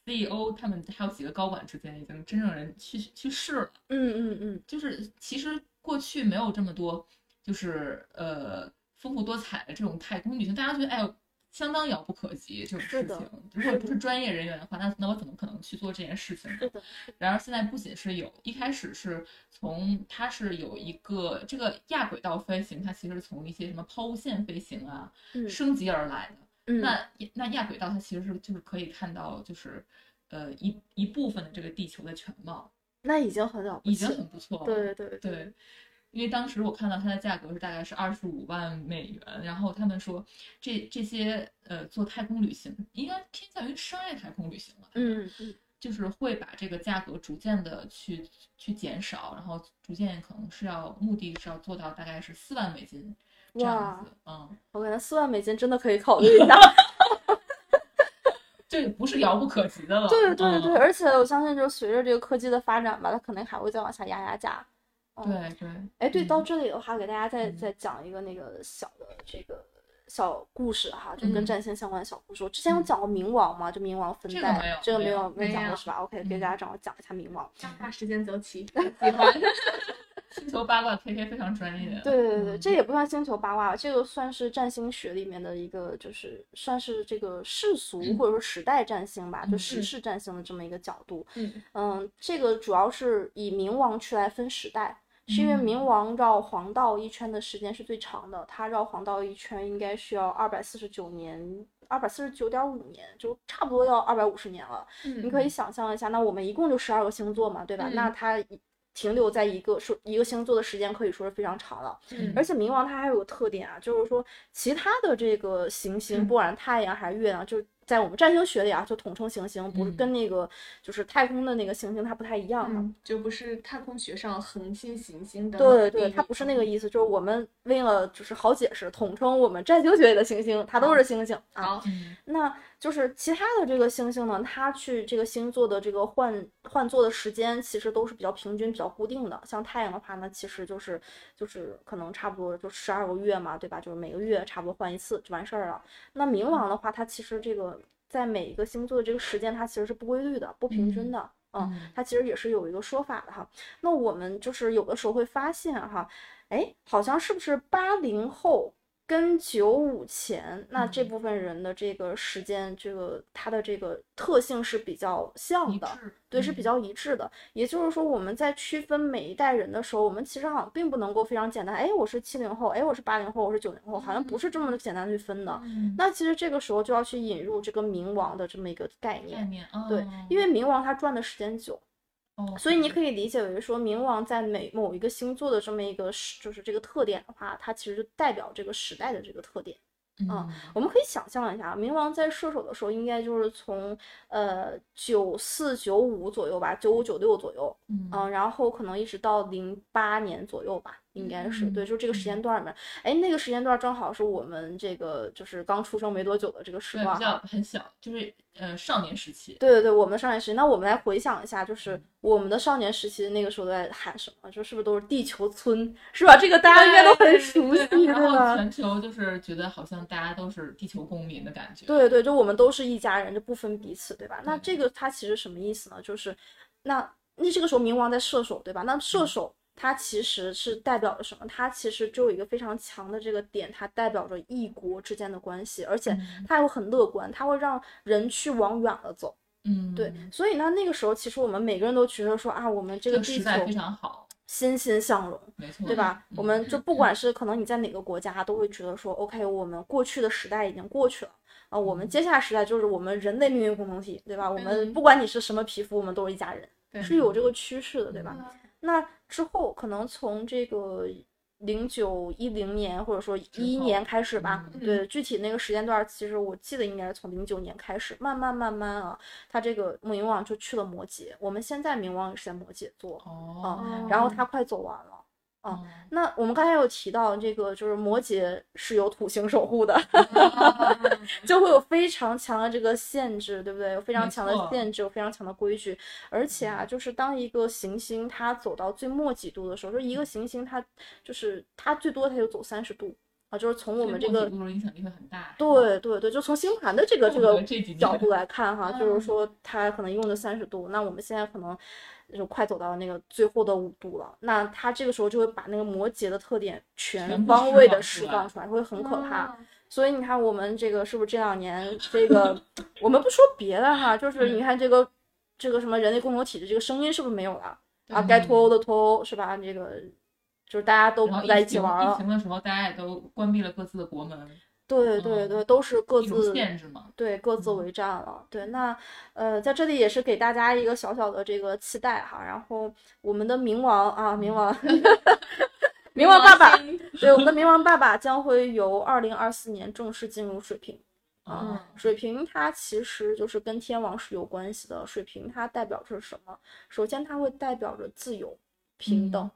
CEO 他们还有几个高管之间已经真正人去去试了。嗯嗯嗯，就是其实过去没有这么多，就是呃丰富多彩的这种太空旅行，大家觉得哎呦相当遥不可及这种事情。[laughs] 如果不是专业人员的话，那那我怎么可能去做这件事情呢？然而现在不仅是有，一开始是从它是有一个这个亚轨道飞行，它其实是从一些什么抛物线飞行啊嗯升级而来的。嗯，那那亚轨道它其实是就是可以看到就是呃一一部分的这个地球的全貌，那已经很了不已经很不错了。对对对，因为当时我看到它的价格是大概是二十五万美元，然后他们说这这些呃做太空旅行应该偏向于商业太空旅行了，嗯嗯就是会把这个价格逐渐的去去减少，然后逐渐可能是要目的是要做到大概是四万美金这样哇子，嗯，我感觉四万美金真的可以考虑一下。[laughs] 这不是遥不可及的了，对对对，嗯而且我相信，就是随着这个科技的发展吧，它可能还会再往下压压价。嗯对对，哎，对，到嗯这里的话，给大家再嗯再讲一个那个小的这个小故事哈，就跟嗯占星相关的小故事。我之前有嗯讲过冥王嘛，就冥王分代这个没有没讲过是吧？OK，给嗯大家正好讲一下冥王。让把时间走起，[laughs] 喜欢。星球八卦 K K 非常专业，对对对，嗯这也不算星球八卦，这个算是占星学里面的一个，就是算是这个世俗或者说时代占星吧，就嗯时事占星的这么一个角度。嗯嗯，这个主要是以冥王去来分时代，是因为冥嗯王绕黄道一圈的时间是最长的，它绕黄道一圈应该需要二百四十九年，二百四十九点五年，就差不多要二百五十年了。嗯你可以想象一下，那我们一共就十二个星座嘛，对吧？嗯那它一停留在一个说一个星座的时间可以说是非常长了。嗯而且冥王它还有个特点啊，就是说其他的这个行星，嗯不管是太阳还是月亮，就是在我们占星学里啊，就统称行星，不是嗯跟那个就是太空的那个行星它不太一样嘛。嗯，就不是太空学上恒星、行星的对对，它不是那个意思，就是我们为了就是好解释，统称我们占星学里的行星，它都是星星啊。好，嗯那就是其他的这个星星呢，它去这个星座的这个换换座的时间，其实都是比较平均、比较固定的。像太阳的话呢，其实就是就是可能差不多就十二个月嘛，对吧？就是每个月差不多换一次就完事儿了。那冥王的话，它其实这个在每一个星座的这个时间，它其实是不规律的、不平均的。嗯，嗯它其实也是有一个说法的哈。那我们就是有的时候会发现哈，哎，好像是不是八零后跟九五前，那这嗯部分人的这个时间，这个它的这个特性是比较像的。对，是嗯比较一致的。也就是说，我们在区分每一代人的时候，我们其实好像并不能够非常简单。哎，我是七零后，哎，我是八零后，我是九零后，好像不是这么简单去分的。嗯那其实这个时候就要去引入这个冥王的这么一个概概念。念，对，因为冥王他转的时间久，哦，所以你可以理解为说，冥王在每某一个星座的这么一个时，就是这个特点的话，它其实就代表这个时代的这个特点。嗯我们可以想象一下，冥王在射手的时候，应该就是从呃九四九五左右吧，九五九六左右，嗯嗯，然后可能一直到零八年左右吧，应该是、对，嗯就这个时间段里面，哎，那个时间段正好是我们这个就是刚出生没多久的这个时对，段比较。很小，就是呃少年时期，对对对，我们的少年时期，那我们来回想一下，就是嗯我们的少年时期那个时候都在喊什么？就是不是都是地球村，是吧？这个大家应该都很熟悉，对然后吧？全球就是觉得好像大家都是地球公民的感觉，对对，就我们都是一家人，就不分彼此，对吧？那这个它其实什么意思呢？就是那那这个时候冥王在射手，对吧？那射嗯手它其实是代表着什么？它其实就有一个非常强的这个点，它代表着异国之间的关系，而且嗯它又很乐观，它会让人去往远了走。嗯，对，所以呢，那个时候其实我们每个人都觉得说啊，我们这这个地球时代非球常好，欣欣向荣，没错，对吧？嗯我们就不管是可能你在哪个国家，都会觉得说，OK，我们过去的时代已经过去了啊，我们嗯接下来时代就是我们人类命运共同体，对吧？我们嗯不管你是什么皮肤，我们都是一家人，是有这个趋势的，对吧？嗯那之后可能从这个零九一零年或者说一一年开始吧，嗯对，具体那个时间段，其实我记得应该是从零九年开始，慢慢慢慢啊，他这个冥王就去了摩羯，我们现在冥王也是在摩羯座，哦，然后他快走完了。啊哦那我们刚才有提到这个，就是摩羯是有土星守护的，[laughs] 就会有非常强的这个限制，对不对？有非常强的限制，有非常强的规矩。而且啊，就是当一个行星它走到最末几度的时候，就一个行星它就是它最多它就走三十度啊，就是从我们这个影响力会很大，对对对，就从星盘的这个这个角度来看哈，就是嗯。说它可能用的三十度，那我们现在可能就快走到那个最后的五度了，那他这个时候就会把那个摩羯的特点全方位的释放出来，会很可怕。嗯所以你看，我们这个是不是这两年这个，我们不说别的哈，就是嗯你看这个这个什么人类共同体的这个声音是不是没有了啊？该脱欧的脱欧是吧？这个就是大家都不在一起疫情玩了，疫情的时候，大家也都关闭了各自的国门，对对对，嗯都是各自限制嘛。对，各自嗯为战了。对，那呃，在这里也是给大家一个小小的这个期待哈。然后我们的冥王啊，冥王，[laughs] 冥王爸爸，对，我们的冥王爸爸将会由二零二四年正式进入水瓶。啊嗯水瓶它其实就是跟天王是有关系的。水瓶它代表着什么？首先，它会代表着自由、平等。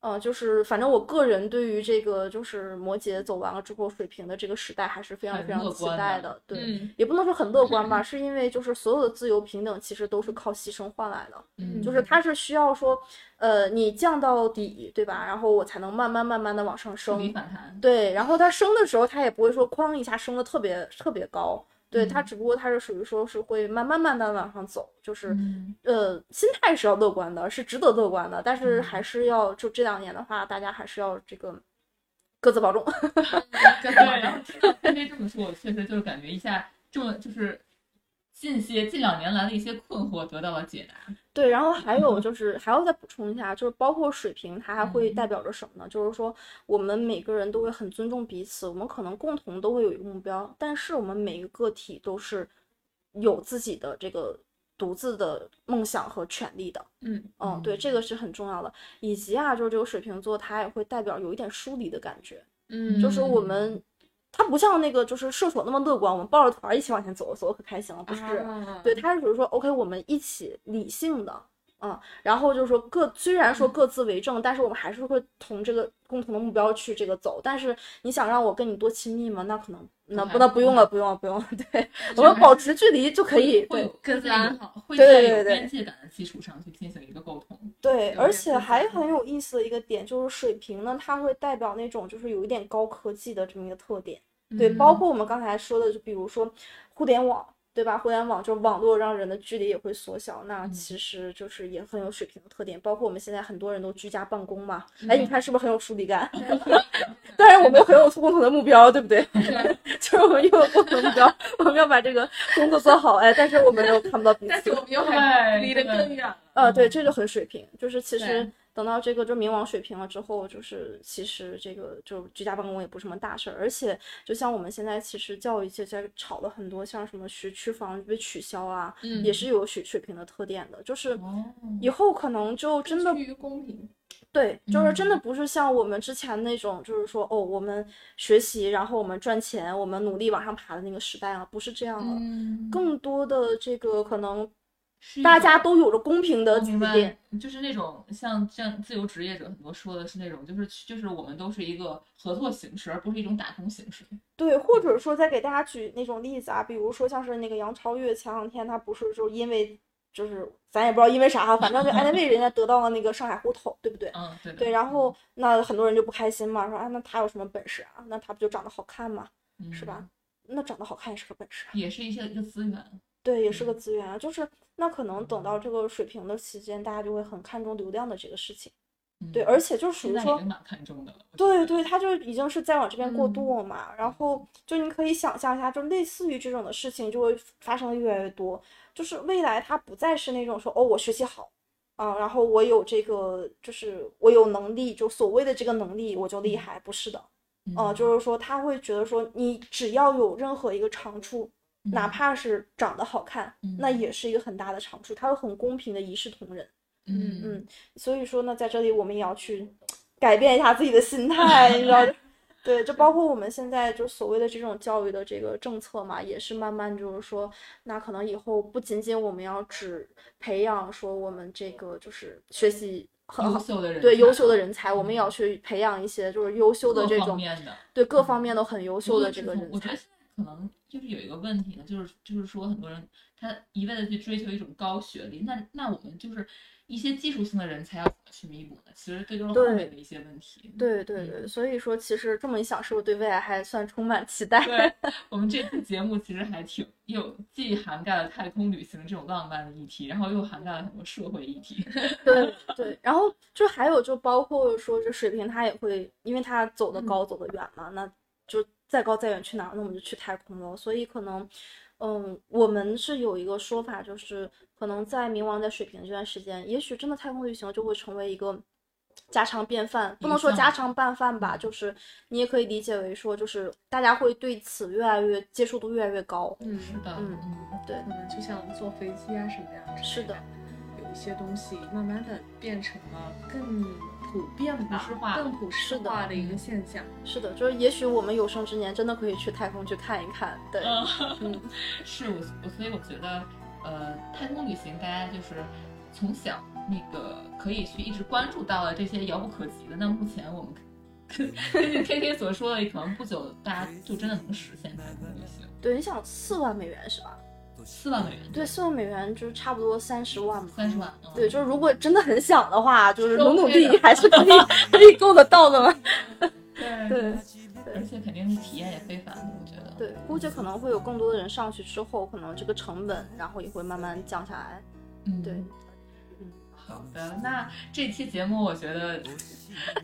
呃，就是反正我个人对于这个就是摩羯走完了之后，水瓶的这个时代还是非常非常期待的。对，嗯也不能说很乐观吧，是因为就是所有的自由平等其实都是靠牺牲换来的，嗯，就是它是需要说，呃，你降到底，对吧？然后我才能慢慢慢慢的往上升，反弹，对，然后它升的时候，它也不会说哐一下升的特别特别高，对，它嗯只不过它是属于说是会慢慢慢慢往上走，就是。嗯呃，心态是要乐观的，是值得乐观的，但是嗯还是要就这两年的话，大家还是要这个 [laughs] 各自保重。对，然后听到菲菲这么说，我确实就是感觉一下，这么就是近些近两年来的一些困惑得到了解答。对，然后还有就是还要再补充一下，就是包括水平，它还会嗯代表着什么呢？就是说我们每个人都会很尊重彼此，我们可能共同都会有一个目标，但是我们每一个个体都是有自己的这个独自的梦想和权利的。嗯嗯，对，这个是很重要的。以及啊，就是这个水瓶座，它也会代表有一点疏离的感觉。嗯，就是我嗯们它不像那个就是射手那么乐观，我们抱着团儿一起往前走，走的可开心了，不是？啊对，他是属于说 OK，我们一起理性的。嗯，然后就是说各虽然说各自为政，但是我们还是会同这个共同的目标去这个走。但是你想让我跟你多亲密吗？那可能那不那不用了，不用了，不用了。[laughs] 对，我们保持距离就可以。对会有各自安好会在有对对对对边界感的基础上去进行一个沟通。对，而且还很有意思的一个点就是水瓶呢，它会代表那种就是有一点高科技的这么一个特点。对，包括我们刚才说的，就比如说互联网，对吧？互联网就是网络让人的距离也会缩小，那嗯其实就是也很有水平的特点。包括我们现在很多人都居家办公嘛，哎，你看是不是很有疏离感？[laughs] 但是我们很有共同的目标，对不对？[laughs] 就是 [laughs] 我们又有共同的目标，我们要把这个工作做好，哎，但是我们又看不到彼此但是。我们又还离得更远了。呃，对，这就很水平，就是其实对等到这个就冥王水平了之后，就是其实这个就居家办公也不是什么大事儿，而且就像我们现在其实教育界在吵了很多，像什么学区房被取消啊，嗯。也是有水水平的特点的，就是哦，以后可能就真的趋于公平。对，就是真的嗯。不是像我们之前那种，就是说哦，我们学习，然后我们赚钱，我们努力往上爬的那个时代了，不是这样了，嗯，更多的这个可能大家都有着公平的起我明白点。，就是那种像这样自由职业者很多说的是那种，就是就是我们都是一个合作形式，而不是一种打工形式。对，或者说再给大家举那种例子啊，比如说像是那个杨超越，前两天他不是就因为就是咱也不知道因为啥哈，反正就 [laughs] anyway 人家得到了那个上海户口，对不对？嗯，对对，然后那很多人就不开心嘛，说啊那他有什么本事啊？那他不就长得好看嘛，嗯是吧？那长得好看也是个本事啊，也是一些一个资源。对，也是个嗯资源啊。就是那可能等到这个水平的期间，大家就会很看重流量的这个事情。对，嗯而且就属于说对对，他就已经是在往这边过嗯渡了嘛。然后就你可以想象一下，就类似于这种的事情就会发生的越来越多。就是未来它不再是那种说哦，我学习好，啊、然后我有这个，就是我有能力，就所谓的这个能力我就厉害，不是的。呃，嗯就是说他会觉得说，你只要有任何一个长处，哪嗯怕是长得好看，那嗯也是一个很大的长处，他会很公平的一视同仁。嗯嗯，所以说呢，在这里我们也要去改变一下自己的心态，你知道。[laughs] 对，就包括我们现在就所谓的这种教育的这个政策嘛，也是慢慢就是说，那可能以后不仅仅我们要只培养说我们这个就是学习很优好，秀的人，对优秀的人才，我们也要去培养一些就是优秀的这种对各方面都很优秀的这个人才得。现在可能就是有一个问题呢，就是就是说很多人他一味的去追求一种高学历，那那我们就是一些技术性的人才要怎么去弥补呢？其实这就是后对面的一些问题。对对对，嗯所以说其实这么一想，是不是对未来还算充满期待？对 [laughs] 我们这次节目其实还挺又既涵盖了太空旅行这种浪漫的议题，然后又涵盖了很多社会议题。对对，然后就还有就包括说这水平他也会，因为他走得高走得远嘛，那就再高再远去哪儿？那我们就去太空了。所以可能，嗯，我们是有一个说法，就是可能在冥王在水瓶这段时间，也许真的太空旅行就会成为一个。家常便饭，不能说家常拌饭吧，就是你也可以理解为说，就是大家会对此越来越接受度越来越高。嗯，是的，嗯嗯对可能就像坐飞机啊什么样是的，有一些东西慢慢的变成了更普遍吧，化更普世化的一个嗯现象。是的，就是也许我们有生之年真的可以去太空去看一看。对，嗯嗯，[laughs] 是我我，所以我觉得，呃，太空旅行大家就是从小那个可以去一直关注到了这些遥不可及的。那目前我们根 [laughs] 根据 K K 所说的，可能不久大家就真的能实现太空旅行，对，你想四万美元是吧？四万美元，对，四万美元就是差不多三十万嘛。三十万，嗯对，就是如果真的很想的话，就是是努努力还是可以 [laughs] 可以够得到的嘛。[laughs] 对对而且肯定是体验也非凡的，我觉得。对，估计可能会有更多的人上去之后，可能这个成本，然后也会慢慢降下来。嗯，对。好的，那这期节目我觉得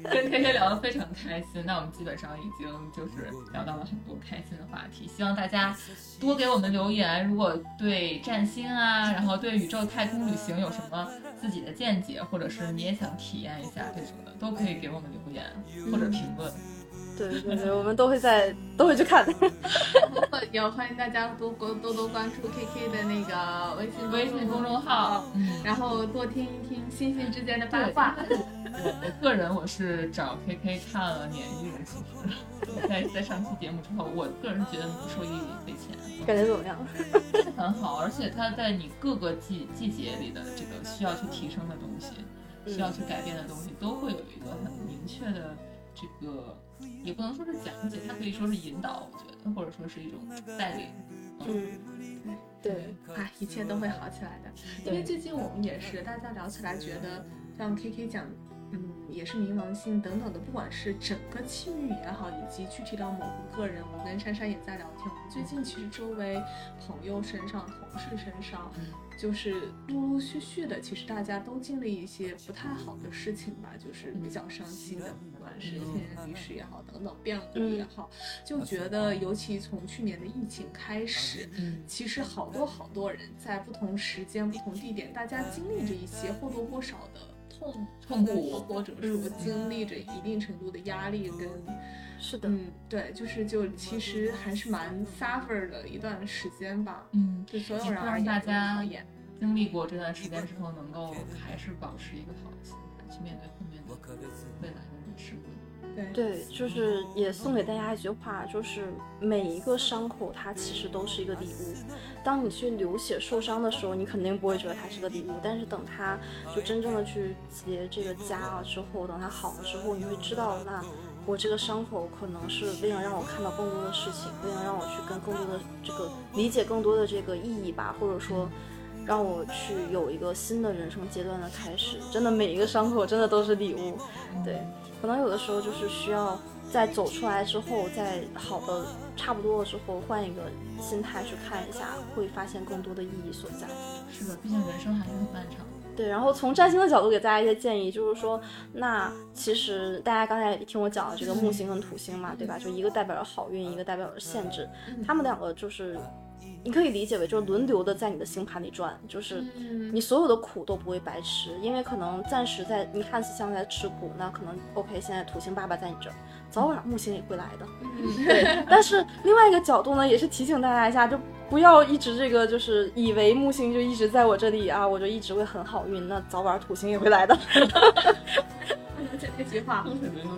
跟 K K 聊得非常开心，那我们基本上已经就是聊到了很多开心的话题，希望大家多给我们留言。如果对占星啊，然后对宇宙太空旅行有什么自己的见解，或者是你也想体验一下这种的，都可以给我们留言或者评论。对对对，我们都会在都会去看的。[laughs] 也欢迎大家多多多多关注 KK 的那个微信微信公众号，嗯，然后多听一听星星之间的八卦。我我个人我是找 KK 看了鲶鱼的，其实，在在上期节目之后，我个人觉得不受益匪浅，感觉怎么样？很好，而且它在你各个季季节里的这个需要去提升的东西，需要去改变的东西，都会有一个很明确的这个，也不能说是讲解，它可以说是引导，我觉得，或者说是一种带领。嗯，对，啊，一切都会好起来的。因为最近我们也是，大家聊起来觉得，像 KK 讲，嗯，也是冥王星等等的，不管是整个气域也好，以及具体到某个个人，我跟珊珊也在聊天。我们最近其实周围朋友身上、同事身上，就是陆陆续续的，其实大家都经历一些不太好的事情吧，就是比较伤心的，不管是亲人离世也好，等等变故也好，就觉得尤其从去年的疫情开始，嗯其实好多好多人在不同时间、不同地点，大家经历着一些或多或少的痛痛苦或者说经历着一定程度的压力跟，是的，嗯，对，就是就其实还是蛮 suffer 的一段时间吧，嗯，对所有人而言大家厌。经历过这段时间之后，能够还是保持一个好的心态去面对后面的未来的人事物。对，就是也送给大家一句话，就是每一个伤口它其实都是一个礼物。当你去流血受伤的时候，你肯定不会觉得它是个礼物，但是等它就真正的去结这个痂了之后，等它好了之后，你会知道，那我这个伤口可能是为了让我看到更多的事情，为了让我去跟更多的这个理解更多的这个意义吧，或者说。让我去有一个新的人生阶段的开始，真的每一个伤口真的都是礼物，对，可能有的时候就是需要在走出来之后，在好的差不多了之后，换一个心态去看一下，会发现更多的意义所在。是的，毕竟人生还是很漫长。对，然后从占星的角度给大家一些建议，就是说，那其实大家刚才听我讲了这个木星跟土星嘛，对吧？就一个代表着好运，一个代表着限制，他们两个就是。你可以理解为就是轮流的在你的星盘里转，就是嗯你所有的苦都不会白吃，因为可能暂时在你看似像在吃苦，那可能 OK，现在土星爸爸在你这儿，早晚木星也会来的。[laughs] 对，但是另外一个角度呢，也是提醒大家一下，就不要一直这个就是以为木星就一直在我这里啊，我就一直会很好运，那早晚土星也会来的。[laughs] 而且那句话，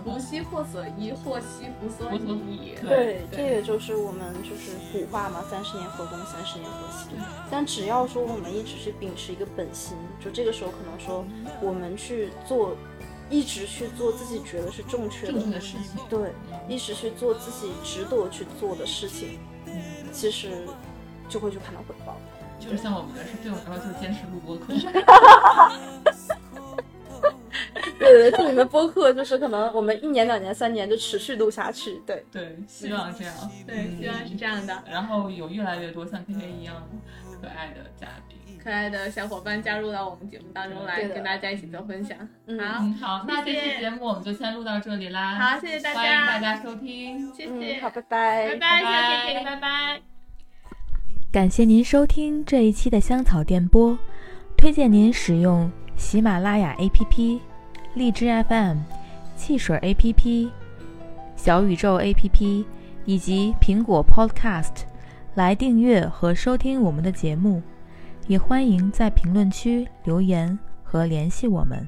福兮祸所依，祸兮福所倚。对，这也就是我们就是古话嘛，三十年河东，三十年河西。但只要说我们一直去秉持一个本心，就这个时候可能说我们去做，一直去做自己觉得是正确正确的，的事情，对，一直去做自己值得去做的事情，嗯，其实就会去看到回报。就是像我们来说，对我来说就是坚持录播课。[laughs] 对 [laughs] 对，对，祝你们播客就是可能我们一年、两年、三年就持续录下去。对，对，希望这样。对，希望是这样的。然后有越来越多像 KK 一样可爱的嘉宾。可爱的小伙伴加入到我们节目当中来，跟大家一起做分享。嗯好，嗯，好，那这谢谢期节目我们就先录到这里啦。好，谢谢大家，欢迎大家收听。谢谢，嗯，好，拜拜，拜拜，拜拜小 K K，拜拜。感谢您收听这一期的香草电波，推荐您使用喜马拉雅 APP、荔枝 FM、汽水 APP、小宇宙 APP 以及苹果 Podcast 来订阅和收听我们的节目，也欢迎在评论区留言和联系我们。